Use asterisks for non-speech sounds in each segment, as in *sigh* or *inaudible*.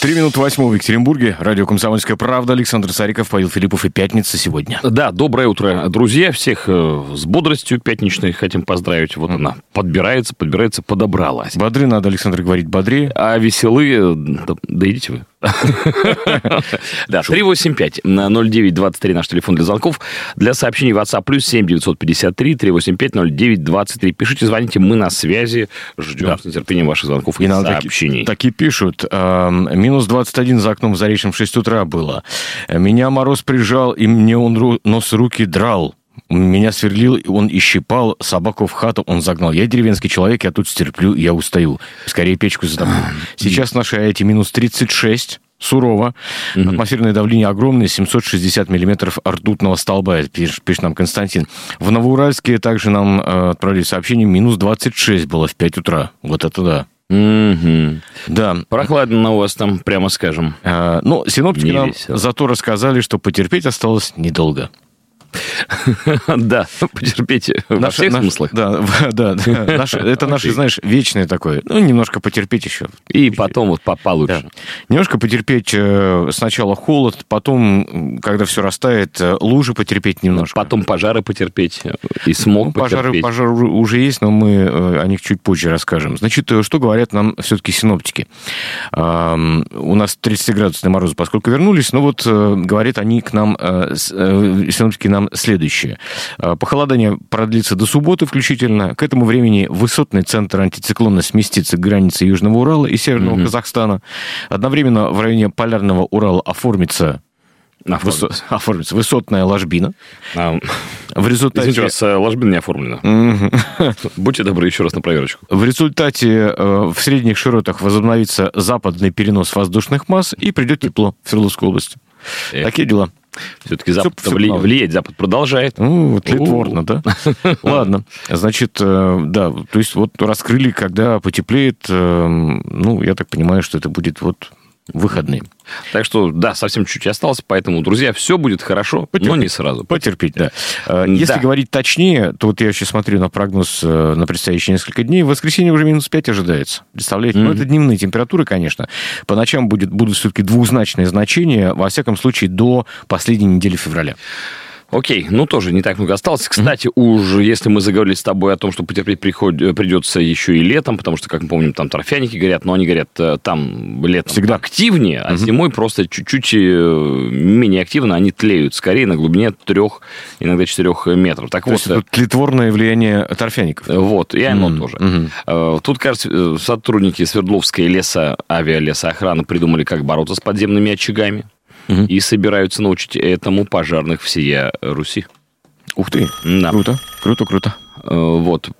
Три минуты восьмого в Екатеринбурге. Радио «Комсомольская правда». Александр Сариков, Павел Филиппов и «Пятница» сегодня. Да, доброе утро, друзья. Всех э, с бодростью пятничной хотим поздравить. Вот она подбирается, подбирается, подобралась. Бодры надо, Александр говорит, бодрее. А веселые... Да, да идите вы. *laughs* Да, 385 на 0923 наш телефон для звонков. Для сообщений WhatsApp плюс 7 953 385 0923. Пишите, звоните, мы на связи. Ждем с нетерпением ваших звонков и сообщений. Такие пишут. Минус 21 за окном в Заречном в 6 утра было. Меня мороз прижал, и мне он нос руки драл. Меня сверлил, он и щипал, собаку в хату он загнал. Я деревенский человек, я тут стерплю, я устаю. Скорее печку затоплю. Сейчас наши эти минус 36, сурово. Mm-hmm. Атмосферное давление огромное, 760 миллиметров ртутного столба, пишет, пишет нам Константин. В Новоуральске также нам э, отправили сообщение, минус 26 было в 5 утра. Вот это да. Угу. Да. Прохладно у вас там, прямо скажем. А, ну, синоптики Не нам весело. зато рассказали, что потерпеть осталось недолго. *laughs* Да, потерпите во всех смыслах. Да, *laughs* да. Это наше, знаешь, вечное такое. Ну, немножко потерпеть еще. И потом вот получше. Немножко потерпеть э, сначала холод, потом, когда все растает, э, лужи потерпеть немножко. Потом пожары потерпеть э, и смог ну, потерпеть. Пожары уже есть, но мы о них чуть позже расскажем. Значит, что говорят нам все-таки синоптики? У нас 30-градусные морозы, поскольку вернулись, но вот говорят они к нам, синоптики нам нам следующее. А, похолодание продлится до субботы включительно. К этому времени высотный центр антициклона сместится к границе Южного Урала и Северного угу. Казахстана. Одновременно в районе Полярного Урала оформится Оформится. Высо... *laughs* оформится высотная ложбина. А, в результате... Извините, у вас э, ложбина не оформлена. *laughs* Будьте добры, еще раз на проверочку. В результате э, в средних широтах возобновится западный перенос воздушных масс и придет тепло в Свердловскую область. Эх. Такие дела. Все-таки Запад все, вли... влиять, Запад продолжает. Ну, тлетворно, да? *laughs* Ладно. Значит, э, да, то есть вот раскрыли, когда потеплеет, э, ну, я так понимаю, что это будет вот выходные. Так что, да, совсем чуть-чуть осталось, поэтому, друзья, все будет хорошо, Потерпеть. но не сразу. Потерпеть, да. Э, если да. говорить точнее, то вот я сейчас смотрю на прогноз на предстоящие несколько дней. В воскресенье уже минус 5 ожидается. Представляете? Mm-hmm. Ну, это дневные температуры, конечно. По ночам будет, будут все-таки двузначные значения, во всяком случае, до последней недели февраля. Окей, ну тоже не так много осталось. Кстати, mm-hmm. уже если мы заговорили с тобой о том, что потерпеть приход... Э, придется еще и летом, потому что, как мы помним, там торфяники горят, но они горят э, там летом Всегда активнее, а mm-hmm. зимой просто чуть-чуть э, менее активно, они тлеют скорее на глубине трех, иногда четырех метров. Так То вот, есть это тлетворное влияние торфяников. Вот, и оно mm-hmm. тоже. Mm-hmm. Тут, кажется, сотрудники Свердловской леса, авиалесоохраны придумали, как бороться с подземными очагами угу. и собираются научить этому пожарных всея Руси. Ух ты, да. круто, круто, круто. Э, вот,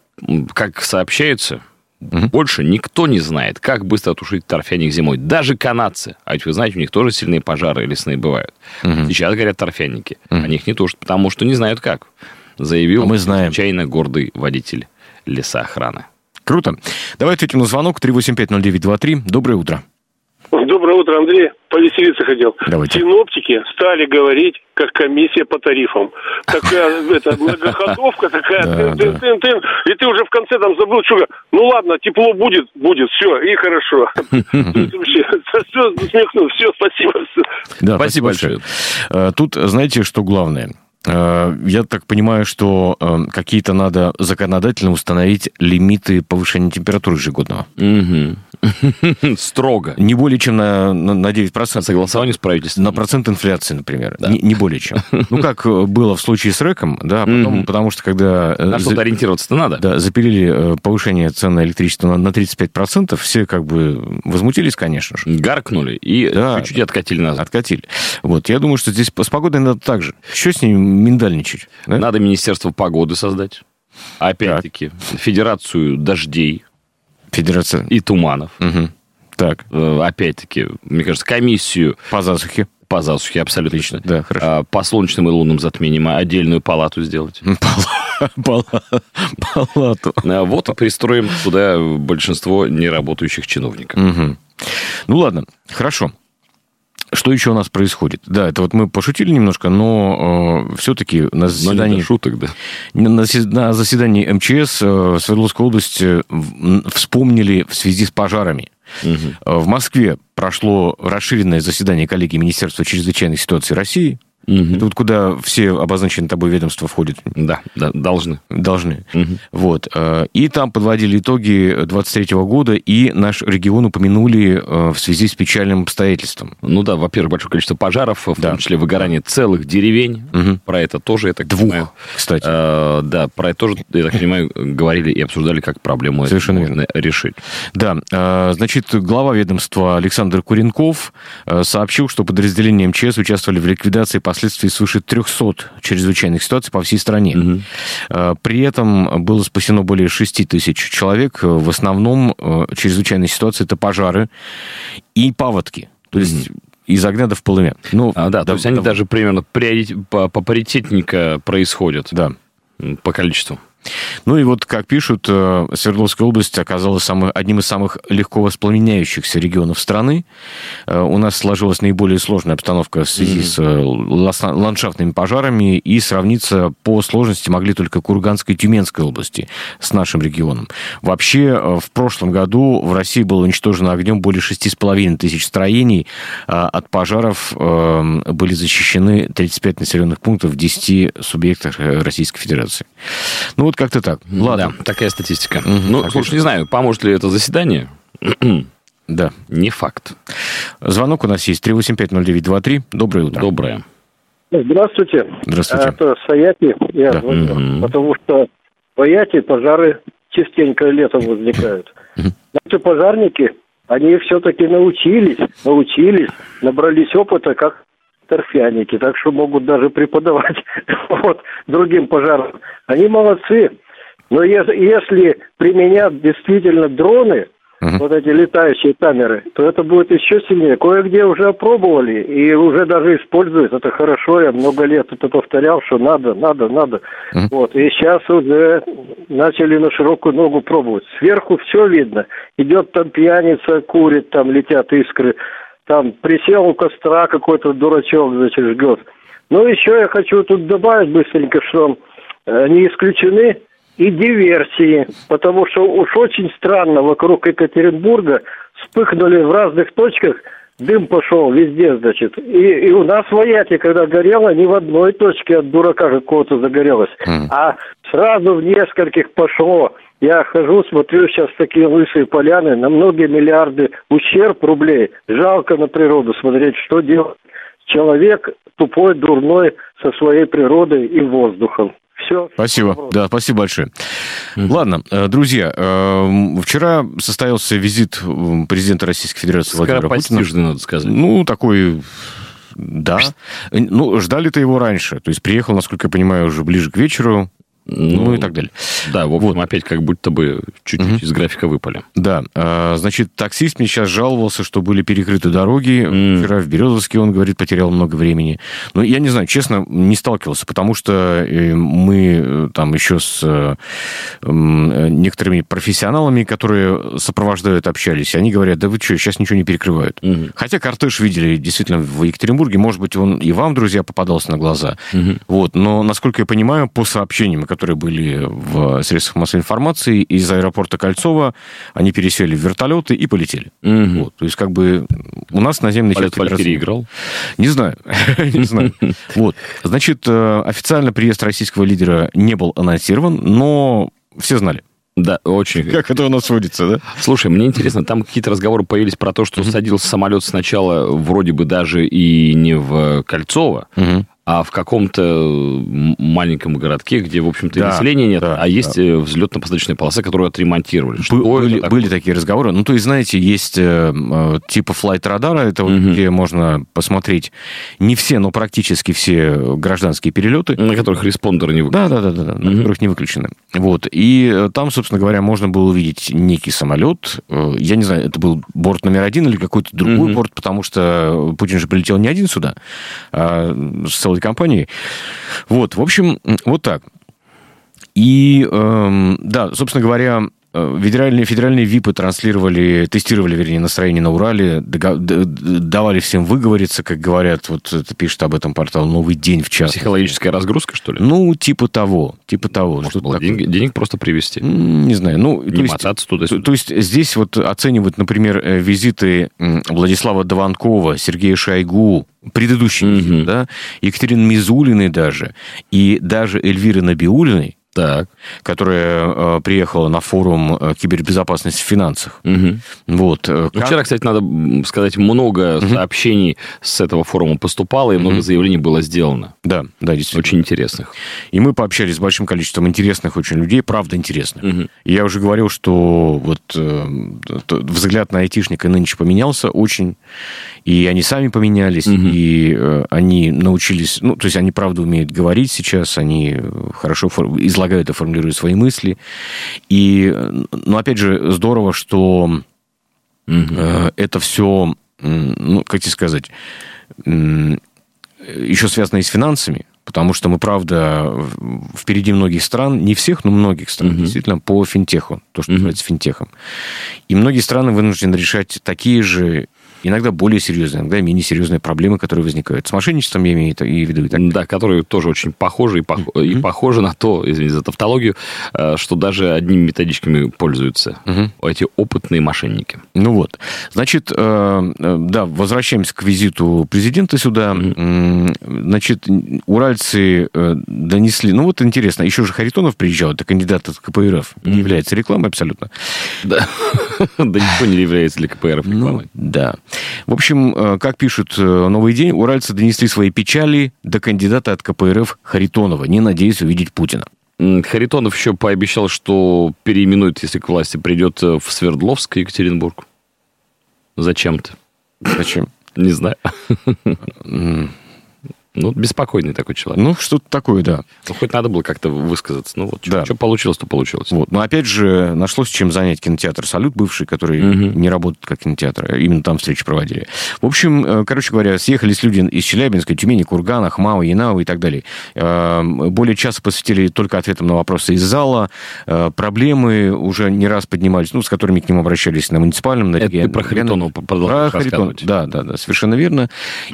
как сообщается, угу. больше никто не знает, как быстро тушить торфяник зимой. Даже канадцы. А ведь вы знаете, у них тоже сильные пожары лесные бывают. Угу. Сейчас горят торфяники. Угу. Они их не тушат, потому что не знают как. Заявил а мы знаем. чайно гордый водитель лесоохраны. Круто. Давай ответим на звонок 3850923. Доброе утро. Доброе утро, Андрей. Повеселиться хотел. Давайте. Синоптики стали говорить, как комиссия по тарифам. Такая *laughs* это, многоходовка такая, тын, тын, тын, тын, и ты уже в конце там забыл, что ну ладно, тепло будет, будет, все, и хорошо. Все, смехнул, все, спасибо. Да, спасибо большое. Э, тут, знаете, что главное? Э, я так понимаю, что э, какие-то надо законодательно установить лимиты повышения температуры ежегодного. Угу. *laughs* Строго. Не более чем на, на, на 9%. Согласование с правительством. На процент инфляции, например. Да. Не, не более чем. Ну, как э, было в случае с рэком, да, потом, потому что когда... На что-то за... ориентироваться-то надо. Да, запилили повышение цен на электричество на, на 35%, все как бы возмутились, конечно же. Гаркнули и да, чуть-чуть откатили назад. Откатили. Вот, я думаю, что здесь с погодой надо так же. Что с ним миндальничать. Да? Надо Министерство погоды создать. Опять-таки, так. Федерацию дождей. Федерация. И туманов. Угу. Так. Э, опять-таки, мне кажется, комиссию... По засухе. По засухе, абсолютно. Отлично. Да, хорошо. А, по солнечным и лунным затмениям отдельную палату сделать. *laughs* палату. А вот и пристроим туда большинство неработающих чиновников. Ну ладно, хорошо. Что еще у нас происходит? Да, это вот мы пошутили немножко, но э, все-таки на заседании... Но шуток, да. На, на заседании МЧС э, Свердловской области вспомнили в связи с пожарами. Угу. В Москве прошло расширенное заседание коллегии Министерства чрезвычайных ситуаций России, Угу. Это вот куда все обозначенные тобой ведомства входят. Да, да должны. Должны. Угу. Вот. Э, и там подводили итоги 23 года, и наш регион упомянули э, в связи с печальным обстоятельством. Ну да, во-первых, большое количество пожаров, в да. том числе выгорание целых деревень. Угу. Про это тоже, я так Двух, понимаю, кстати. Э, да, про это тоже, я так *laughs* понимаю, говорили и обсуждали, как проблему Совершенно можно верно. решить. Да, э, значит, глава ведомства Александр Куренков сообщил, что подразделения МЧС участвовали в ликвидации последствий свыше 300 чрезвычайных ситуаций по всей стране. Угу. При этом было спасено более 6 тысяч человек. В основном э, чрезвычайные ситуации – это пожары и паводки. То есть угу из огня до в полымя. Ну, а, да, да, то есть да, они да. даже примерно по, по паритетника происходят. Да. По количеству. Ну и вот, как пишут, э, Свердловская область оказалась самым, одним из самых легко воспламеняющихся регионов страны. Э, у нас сложилась наиболее сложная обстановка в связи mm-hmm. с э, ландшафтными пожарами, и сравниться по сложности могли только Курганской и Тюменской области с нашим регионом. Вообще, в прошлом году в России было уничтожено огнем более 6,5 тысяч строений. От пожаров были защищены 35 населенных пунктов в 10 субъектах Российской Федерации. Ну, вот как-то так. Ладно. Да, такая статистика. Угу, ну, так слушай, не знаю, поможет ли это заседание. *clears throat* да. Не факт. Звонок у нас есть 3850923. Доброе утро. Доброе. Здравствуйте. Здравствуйте. Это Саяти. Я да. звоню, угу. потому что в Аяте пожары частенько летом возникают. Наши пожарники, они все-таки научились, научились, набрались опыта, как торфяники, так что могут даже преподавать *laughs* вот, другим пожарам. Они молодцы. Но если, если применять действительно дроны, uh-huh. вот эти летающие камеры, то это будет еще сильнее. Кое-где уже опробовали и уже даже используют. Это хорошо, я много лет это повторял, что надо, надо, надо. Uh-huh. Вот. И сейчас уже начали на широкую ногу пробовать. Сверху все видно. Идет там пьяница, курит, там летят искры там присел у костра какой-то дурачок, значит, жгет. Ну, еще я хочу тут добавить быстренько, что э, не исключены и диверсии, потому что уж очень странно вокруг Екатеринбурга вспыхнули в разных точках, дым пошел везде, значит. И, и у нас в Аяте, когда горело, не в одной точке от дурака какого-то загорелось, mm. а сразу в нескольких пошло. Я хожу, смотрю сейчас такие лысые поляны, на многие миллиарды ущерб рублей. Жалко на природу смотреть, что делать. Человек тупой, дурной со своей природой и воздухом. Все. Спасибо. Вопрос. Да, спасибо большое. Ладно, э, друзья, э, вчера состоялся визит президента Российской Федерации Владимира Путина. надо сказать. Ну, такой да. Ну, ждали-то его раньше. То есть приехал, насколько я понимаю, уже ближе к вечеру. Ну, ну и так далее. Да, в общем, вот. опять как будто бы чуть-чуть угу. из графика выпали. Да. А, значит, таксист мне сейчас жаловался, что были перекрыты дороги. Mm. Вчера в Березовске, он говорит, потерял много времени. Но я не знаю, честно, не сталкивался, потому что э, мы э, там еще с э, некоторыми профессионалами, которые сопровождают, общались, они говорят, да вы что, сейчас ничего не перекрывают. Mm. Хотя кортеж видели действительно в Екатеринбурге, может быть, он и вам, друзья, попадался на глаза. Mm-hmm. Вот. Но, насколько я понимаю, по сообщениям, которые были в средствах массовой информации, из аэропорта Кольцова они пересели в вертолеты и полетели. Угу. Вот, то есть, как бы у нас наземный Полет операции... играл? Не знаю. *laughs* не знаю. *laughs* Вот. Значит, э, официально приезд российского лидера не был анонсирован, но все знали. Да, очень. Как это у нас водится, да? Слушай, мне интересно, там какие-то разговоры появились про то, что садился самолет сначала вроде бы даже и не в Кольцово, а в каком-то маленьком городке, где, в общем-то, да, населения нет, да, а есть да. Э, взлетно-посадочная полоса, которую отремонтировали. Что были, такое? были такие разговоры. Ну, то есть, знаете, есть э, э типа флайт-радара, это угу. где можно посмотреть не все, но практически все гражданские перелеты. На которых респондеры не выключены. Да, да, угу. на которых не выключены. Вот. И э, там, собственно говоря, можно было увидеть некий самолет. Я не знаю, это был борт номер один или какой-то другой угу. борт, потому что Путин же прилетел не один сюда, а с целой компанией. Вот, в общем, вот так. И, эм, да, собственно говоря, Э, федеральные, федеральные ВИПы транслировали, тестировали, вернее, настроение на Урале, давали всем выговориться, как говорят, вот это пишет об этом портал «Новый день» в час. Психологическая разгрузка, что ли? Ну, типа того, типа того. Может, было деньги, денег просто привезти? Не знаю. Ну, Не то мотаться туда то, то есть здесь вот оценивают, например, э, визиты Владислава Дованкова, Сергея Шойгу, предыдущий mm-hmm. да, Екатерины Мизулиной даже, и даже Эльвиры Набиулиной, так. которая э, приехала на форум э, кибербезопасности в финансах. Угу. Вот. Э, ну, как... Вчера, кстати, надо сказать, много угу. сообщений с этого форума поступало, и угу. много заявлений было сделано. Да, да, действительно. Очень интересных. И мы пообщались с большим количеством интересных очень людей, правда интересных. Угу. И я уже говорил, что вот э, взгляд на айтишника нынче поменялся очень, и они сами поменялись, угу. и э, они научились, ну, то есть они, правда, умеют говорить сейчас, они хорошо из излагают и формулируют свои мысли. И, ну, опять же, здорово, что э, это все, ну, как тебе сказать, еще связано и с финансами, потому что мы, правда, впереди многих стран, не всех, но многих стран, угу. действительно, по финтеху, то, что угу. называется финтехом. И многие страны вынуждены решать такие же иногда более серьезные, иногда менее серьезные проблемы, которые возникают. С мошенничеством я имею в виду. И так да, которые тоже очень похожи и, пох... mm-hmm. и похожи на то, извините за тавтологию, э, что даже одними методичками пользуются mm-hmm. эти опытные мошенники. Ну вот. Значит, э, э, да, возвращаемся к визиту президента сюда. Mm-hmm. Значит, уральцы донесли... Ну вот интересно, еще же Харитонов приезжал, это кандидат от КПРФ. Не является рекламой абсолютно. Да. Да никто не является для КПРФ ну, рекламой. Да. В общем, э, как пишут э, «Новый день», уральцы донесли свои печали до кандидата от КПРФ Харитонова, не надеясь увидеть Путина. Харитонов еще пообещал, что переименует, если к власти придет э, в Свердловск, Екатеринбург. Зачем-то. Зачем? Не знаю. Ну, беспокойный такой человек. Ну, что-то такое, да. Ну, хоть надо было как-то высказаться. Ну, вот, да. что получилось, то получилось. Вот. Но, опять же, нашлось чем занять кинотеатр «Салют» бывший, который угу. не работает как кинотеатр. Именно там встречи проводили. В общем, э, короче говоря, съехались люди из Челябинска, Тюмени, Кургана, Хмао, Янау и так далее. Э, более часа посвятили только ответам на вопросы из зала. Э, проблемы уже не раз поднимались, ну, с которыми к ним обращались на муниципальном, на. Это про Харитонова Про Харитон, да, да, да, совершенно верно.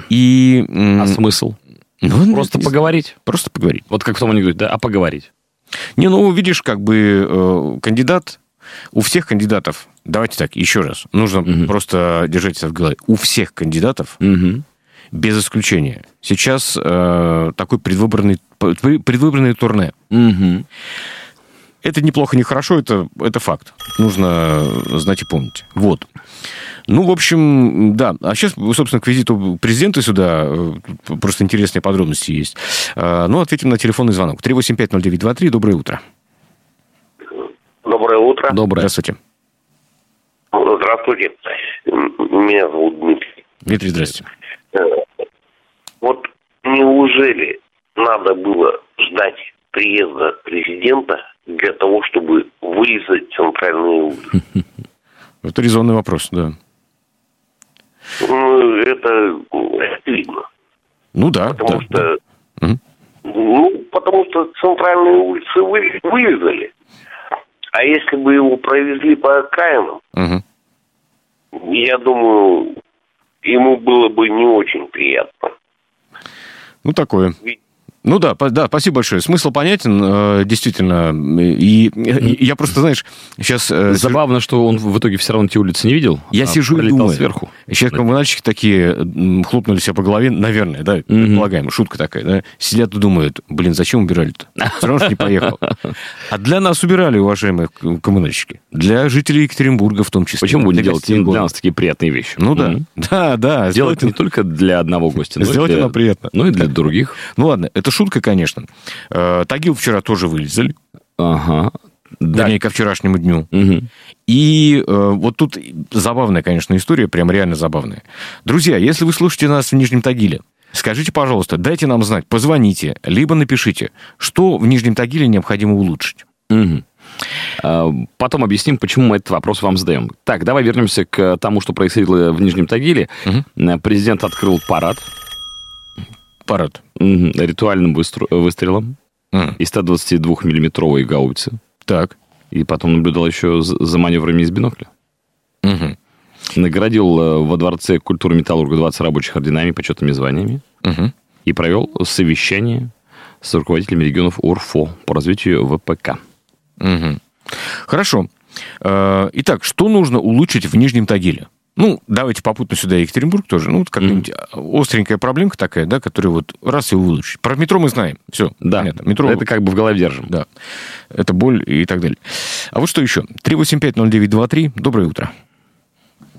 И... А смысл? Ну, просто поговорить. Просто поговорить. Вот как в том анекдоте, да, а поговорить. Не, ну, видишь, как бы э, кандидат, у всех кандидатов, давайте так, еще раз, нужно угу. просто держать это в голове, у всех кандидатов, угу. без исключения, сейчас э, такой предвыборный, предвыборный турне. Угу. Это неплохо, не хорошо, это, это факт. Нужно знать и помнить. Вот. Ну, в общем, да. А сейчас, собственно, к визиту президента сюда э, просто интересные подробности есть. А, ну, ответим на телефонный звонок. 3850923. Доброе утро. Доброе утро. Доброе. Здравствуйте. Здравствуйте. Меня зовут Дмитрий. Дмитрий, здравствуйте. Э, вот неужели надо было ждать приезда президента для того, чтобы вырезать центральные улицы? Это *laughs* резонный вопрос, да. Ну, это очевидно. Ну да. Потому да, что да. ну, потому что центральные улицы вы, вырезали. А если бы его провезли по окраинам, угу. я думаю, ему было бы не очень приятно. Ну, такое. Ведь ну да, да, спасибо большое. Смысл понятен, э, действительно. И, и я просто, знаешь, сейчас... Э, Забавно, что он в итоге все равно эти улицы не видел. Я а сижу и думаю. сверху. Сейчас коммунальщики такие хлопнули себя по голове, наверное, да, предполагаем, шутка такая, да. Сидят и думают, блин, зачем убирали-то? Все равно не поехал. *laughs* А для нас убирали, уважаемые коммунальщики. Для жителей Екатеринбурга в том числе. Почему не делать для нас такие приятные вещи? Ну да, *laughs* да, да. Сделать не только для одного гостя, но Сделать оно приятно. Ну и для других. Ну ладно, это шутка, конечно. Э, Тагил вчера тоже вылезали. Ага. Да. Вернее, ко вчерашнему дню. Угу. И э, вот тут забавная, конечно, история, прям реально забавная. Друзья, если вы слушаете нас в Нижнем Тагиле, скажите, пожалуйста, дайте нам знать, позвоните, либо напишите, что в Нижнем Тагиле необходимо улучшить. Угу. Потом объясним, почему мы этот вопрос вам задаем. Так, давай вернемся к тому, что происходило в Нижнем Тагиле. Угу. Президент открыл парад парад. Угу. Ритуальным выстрелом. mm. и 122-миллиметровые гаубицы. Так. И потом наблюдал еще за маневрами из бинокля. Угу. Наградил э, во Дворце культуры Металлурга 20 рабочих орденами, почетными званиями. Угу. И провел совещание с руководителями регионов УРФО по развитию ВПК. Угу. Хорошо. Э, итак, что нужно улучшить в Нижнем Тагиле? Ну, давайте попутно сюда Екатеринбург тоже. Ну, вот как-нибудь mm-hmm. остренькая проблемка такая, да, которая вот раз и улучшить. Про метро мы знаем. Все, да. понятно. Метро... Это как бы в голове держим. Да. Это боль и так далее. А вот что еще? 3850923. Доброе утро.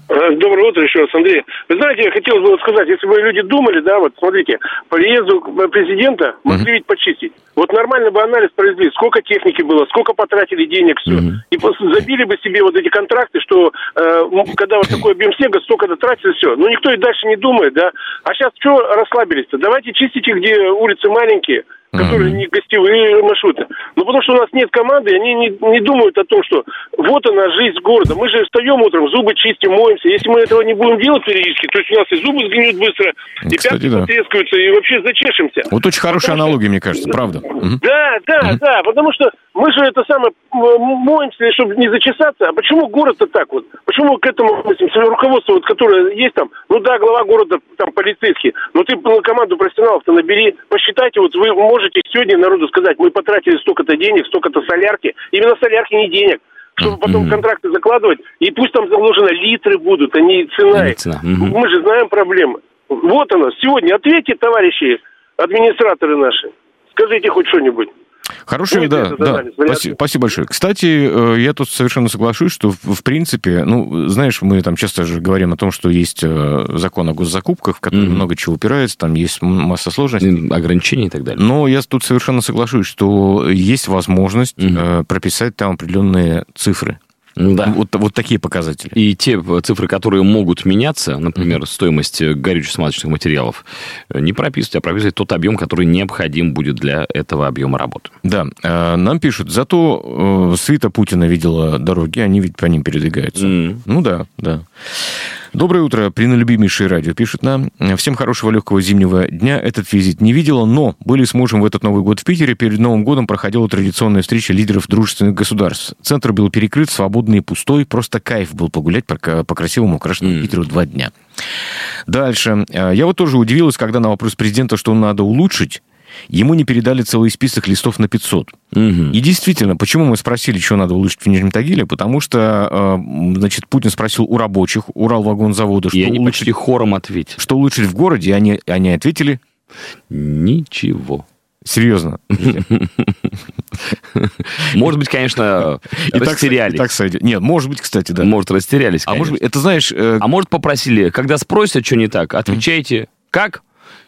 Э, доброе утро еще раз, Андрей. Вы знаете, я хотел бы сказать, если бы люди думали, да, вот смотрите, по приезду президента могли ведь почистить. Вот нормально бы анализ провели, сколько техники было, сколько потратили денег, все. И забили бы себе вот эти контракты, что э, когда вот такой объем снега, столько-то тратится, все. Но никто и дальше не думает, да. А сейчас что расслабились-то? Давайте чистите, где улицы маленькие, которые не гостевые маршруты. Ну, потому что у нас нет команды, они не, не думают о том, что вот она, жизнь города. Мы же встаем утром, зубы чистим, моемся. Если мы этого не будем делать периодически, то есть у нас и зубы сгниют быстро, и Кстати, пятки да. потрескаются, и вообще зачешемся. Вот очень хорошая потому аналогия, что... мне кажется, правда. Да, да, угу. да, потому что мы же это самое моемся, чтобы не зачесаться. А почему город-то так вот? Почему к этому руководство, вот, которое есть там, ну да, глава города, там, полицейский, но ты команду профессионалов-то набери, посчитайте, вот вы можете сегодня народу сказать, мы потратили столько-то денег, столько-то солярки, именно солярки не денег, чтобы потом mm-hmm. контракты закладывать, и пусть там заложено литры будут, а не цена. цена. Mm-hmm. Мы же знаем проблемы. Вот оно. Сегодня ответьте, товарищи администраторы наши. Скажите хоть что-нибудь. Хорошее, да, да. Спасибо, спасибо большое. Кстати, э, я тут совершенно соглашусь, что в принципе, ну, знаешь, мы там часто же говорим о том, что есть э, закон о госзакупках, в который mm-hmm. много чего упирается, там есть масса сложностей. Ограничений и так далее. Но я тут совершенно соглашусь, что есть возможность mm-hmm. прописать там определенные цифры. Да. Вот, вот такие показатели. И те цифры, которые могут меняться, например, mm-hmm. стоимость горюче-смазочных материалов, не прописывать, а прописывать тот объем, который необходим будет для этого объема работы. Да. Э, нам пишут, зато э, свита Путина видела дороги, они ведь по ним передвигаются. Mm-hmm. Ну да, да. Доброе утро, принолюбимейшее радио, пишет нам. Всем хорошего легкого зимнего дня. Этот визит не видела, но были с мужем в этот Новый год в Питере. Перед Новым годом проходила традиционная встреча лидеров дружественных государств. Центр был перекрыт, свободный и пустой. Просто кайф был погулять по, по красивому украшенному mm. Питеру два дня. Дальше. Я вот тоже удивилась, когда на вопрос президента, что надо улучшить, ему не передали целый список листов на 500. Угу. И действительно, почему мы спросили, что надо улучшить в Нижнем Тагиле? Потому что, э, значит, Путин спросил у рабочих, Уралвагонзавода, что и они улучшить... почти хором ответили. Что улучшить в городе, и они, они ответили... Ничего. Серьезно. *laughs* Может быть, конечно, и растерялись. Так, сойдет. Нет, может быть, кстати, да. Может, растерялись, А может быть, это знаешь... Э, а может, попросили, когда спросят, что не так, отвечайте, как?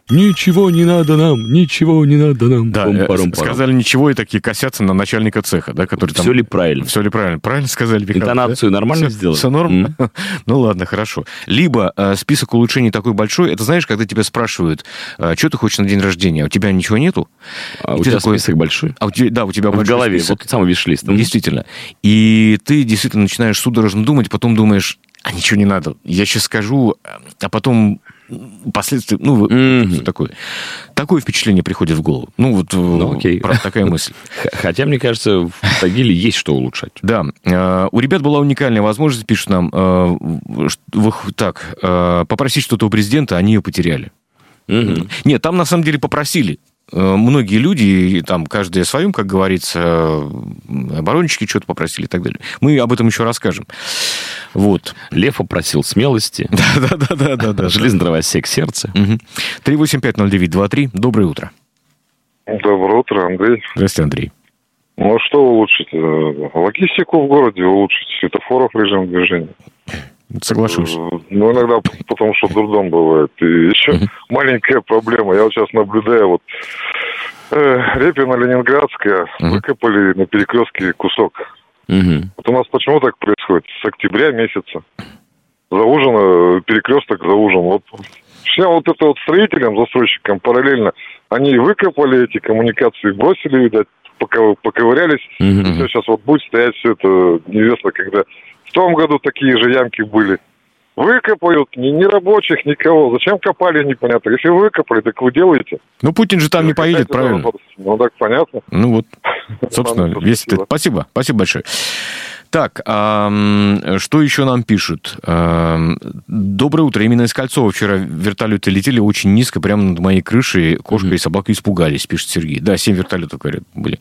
Ничего не надо нам, ничего не надо нам. Да, Пум-парум-парум. сказали ничего и такие косятся на начальника цеха, да, который там... Все ли правильно? Все ли правильно? Правильно сказали, Михаил, Интонацию да? нормально все, сделали? Все норм? Mm. *laughs* ну ладно, хорошо. Либо э, список улучшений такой большой, это знаешь, когда тебя спрашивают, э, что ты хочешь на день рождения, а у тебя ничего нету? А у тебя такой... список большой? А у тебя, да, у тебя В голове, список. вот самый виш-лист. Действительно. И ты действительно начинаешь судорожно думать, потом думаешь, а ничего не надо. Я сейчас скажу, а потом последствия, ну, mm-hmm. такое. Такое впечатление приходит в голову. Ну, вот ну, окей. правда, такая мысль. *laughs* Хотя, мне кажется, в Тагиле есть что улучшать. Да. Э, у ребят была уникальная возможность, пишут нам, э, так, э, попросить что-то у президента, они ее потеряли. Угу. Нет, там на самом деле попросили. Э, многие люди, там, каждый о своем, как говорится, оборонщики что-то попросили и так далее. Мы об этом еще расскажем. Вот. Лев попросил смелости. Да-да-да. Железный дровосек сердца. 3850923. Доброе утро. Доброе утро, Андрей. Здравствуйте, Андрей. Ну, а что улучшить? Э, логистику в городе улучшить, светофоров режим движения. Соглашусь. Ну, иногда потому что дурдом бывает. И еще uh-huh. маленькая проблема. Я вот сейчас наблюдаю, вот э, Репина Ленинградская uh-huh. выкопали на перекрестке кусок. Uh-huh. Вот у нас почему так происходит? С октября месяца. Заужено, перекресток заужен. Вот всем вот это вот строителям, застройщикам параллельно, они выкопали эти коммуникации, бросили, видать, поковырялись. Uh-huh. Все, сейчас вот будет стоять все это неизвестно когда. В том году такие же ямки были. Выкопают ни, ни рабочих, никого. Зачем копали, непонятно. Если выкопали, так вы делаете. Ну, Путин же там не поедет, правильно? Ну, так понятно. Ну, вот, собственно, весь это... Спасибо, спасибо большое. Так, а, что еще нам пишут? А, Доброе утро. Именно из Кольцова вчера вертолеты летели очень низко, прямо над моей крышей. Кошка mm-hmm. и собака испугались, пишет Сергей. Да, семь вертолетов, говорят, были.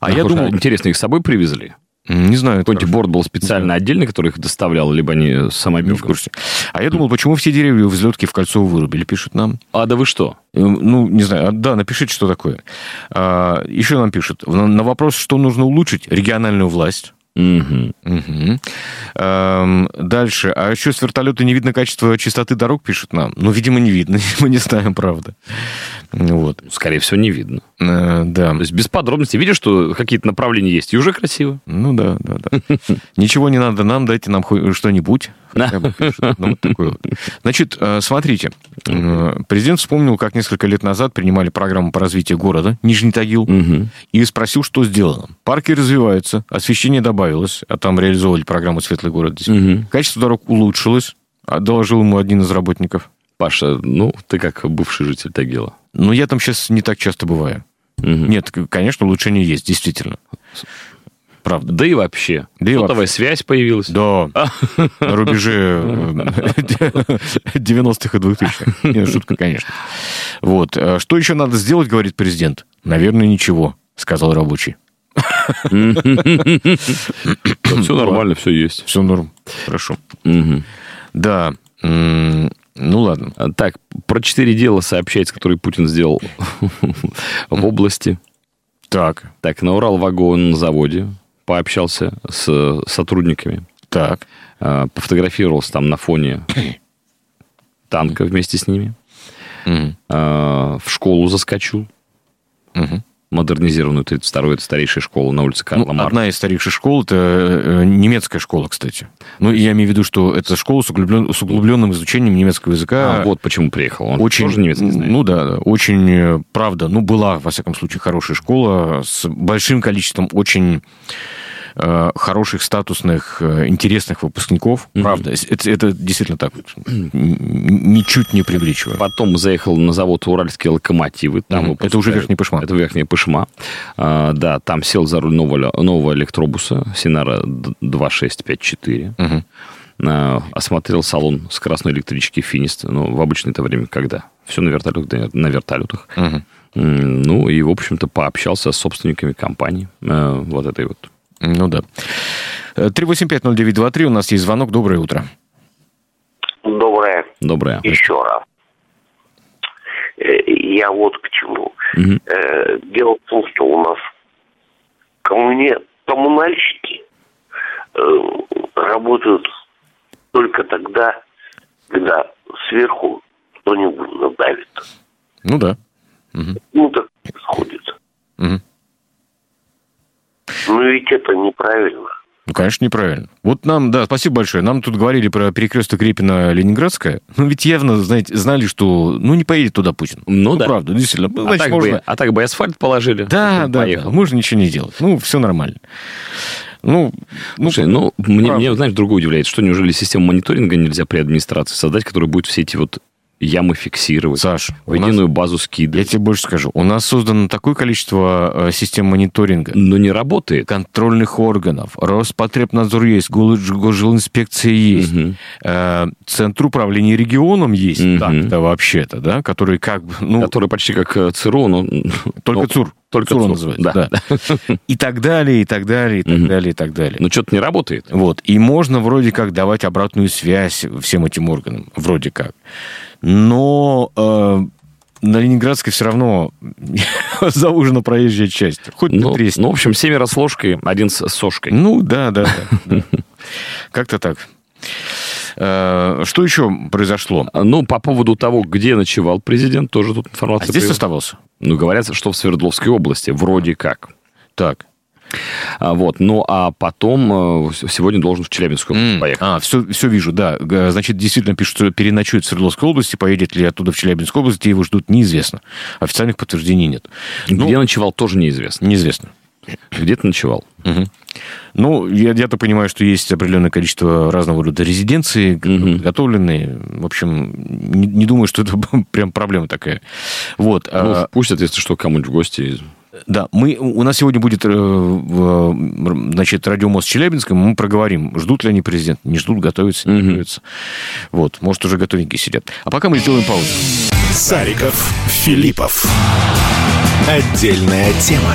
А, а я думал... Интересно, их с собой привезли? Не знаю. Какой-нибудь борт был специально отдельный, который их доставлял, либо они самобегом? Не в курсе. А я думал, почему все деревья взлетки в кольцо вырубили, пишут нам. А да вы что? Э, ну, не знаю. А, да, напишите, что такое. А, еще нам пишут. На вопрос, что нужно улучшить, региональную власть Угу. Угу. Эм, дальше. А еще с вертолета не видно качество чистоты дорог, пишут нам. Ну, видимо, не видно. *laughs* Мы не знаем, правда. Вот. Скорее всего, не видно. Э, да. То есть без подробностей. Видишь, что какие-то направления есть, и уже красиво. Ну да, да, да. *laughs* Ничего не надо нам, дайте нам что-нибудь. Ну, Значит, э, смотрите. Э, президент вспомнил, как несколько лет назад принимали программу по развитию города Нижний Тагил и спросил, что сделано. Парки развиваются, освещение добавилось, а там реализовали программу «Светлый город». Качество дорог улучшилось, доложил ему один из работников. Паша, ну, ты как бывший житель Тагила. Ну, я там сейчас не так часто бываю. Угу. Нет, конечно, улучшение есть, действительно. Правда. Да и вообще. Да Сотовая вообще. связь появилась. Да. На рубеже 90-х и 2000-х. Нет, шутка, конечно. Вот. А что еще надо сделать, говорит президент? Наверное, ничего, сказал рабочий. Все нормально, все есть. Все норм. Хорошо. Да. Ну ладно. Так, про четыре дела сообщается, которые Путин сделал *laughs* в области. Так. Так, на Урал-вагон заводе пообщался с сотрудниками. Так. А, пофотографировался там на фоне *coughs* танка вместе с ними. Угу. В школу заскочил. Модернизированную 32-ю, это старейшая школа на улице Карла ну, Одна из старейших школ, это э, немецкая школа, кстати. Ну, я имею в виду, что это школа с, углублен... с углубленным изучением немецкого языка. А, вот почему приехал. Он очень, тоже немецкий знает. Ну, да, очень, э, правда, ну, была, во всяком случае, хорошая школа с большим количеством очень Э, хороших, статусных, э, интересных выпускников. Mm-hmm. Правда, это, это действительно так. Ничуть не преувеличиваю. Потом заехал на завод «Уральские локомотивы». Там mm-hmm. Это уже Верхний Пышма. Это Верхняя Пышма. А, да, там сел за руль нового, нового электробуса Синара 2654. Mm-hmm. А, осмотрел салон с красной электрички «Финист». Ну, в обычное это время когда? Все на вертолетах. На вертолетах. Mm-hmm. Ну, и, в общем-то, пообщался с собственниками компании э, вот этой вот ну да. 3850923, у нас есть звонок. Доброе утро. Доброе. Доброе. Еще раз. Э, я вот к чему. Угу. Дело в том, что у нас коммуни... коммунальщики э, работают только тогда, когда сверху кто-нибудь надавит. Ну да. Угу. Ну так происходит. Угу. Ну ведь это неправильно. Ну, конечно, неправильно. Вот нам, да, спасибо большое. Нам тут говорили про перекресток Репина Ленинградская. Ну, ведь явно, знаете, знали, что, ну, не поедет туда Путин. Ну, ну да. правда, действительно. Ну, значит, а, так можно... бы, а так бы асфальт положили. Да, да, поехал. да. Можно ничего не делать. Ну, все нормально. Ну, ну, Слушай, ну, мне, мне, знаешь, другое удивляет, что неужели систему мониторинга нельзя при администрации создать, которая будет все эти вот ямы фиксировать. Саш, в единую нас, базу скидывать. Я тебе больше скажу. У нас создано такое количество э, систем мониторинга. Но не работает. Контрольных органов. Роспотребнадзор есть, госжилинспекция есть. Угу. Э, Центр управления регионом есть. Угу. Так-то вообще-то, да? Который как бы... Ну, который почти как э, ЦРУ, но... Только но, ЦУР. Только ЦУР, ЦУР называется. Да. да. *laughs* И так далее, и так далее, и так угу. далее, и так далее. Но что-то не работает. Вот. И можно вроде как давать обратную связь всем этим органам. Вроде как но э, на Ленинградской все равно *laughs* заужена проезжая часть. Хоть ну, ну, в общем, семеро с ложкой, один с сошкой. Ну, да, да. *laughs* Как-то так. Э, что еще произошло? Ну, по поводу того, где ночевал президент, тоже тут информация. А здесь оставался? Ну, говорят, что в Свердловской области, вроде как. Так. А, вот. Ну, а потом э, сегодня должен в Челябинскую mm. поехать. А, все, все вижу, да. Значит, действительно пишут, что переночует в Свердловской области, поедет ли оттуда в Челябинскую область, его ждут, неизвестно. Официальных подтверждений нет. Где ну, ночевал, тоже неизвестно. Неизвестно. Где ты ночевал? Угу. Ну, я, я-то понимаю, что есть определенное количество разного рода резиденций, угу. готовленные. В общем, не, не думаю, что это *laughs* прям проблема такая. Вот. Ну, а... пусть, если что, кому-нибудь в гости да, мы, у нас сегодня будет э, значит, радиомост Челябинска, мы проговорим, ждут ли они президента, не ждут, готовятся, не готовятся. Вот, может, уже готовенькие сидят. А пока мы сделаем паузу. Сариков, Филиппов. Отдельная тема.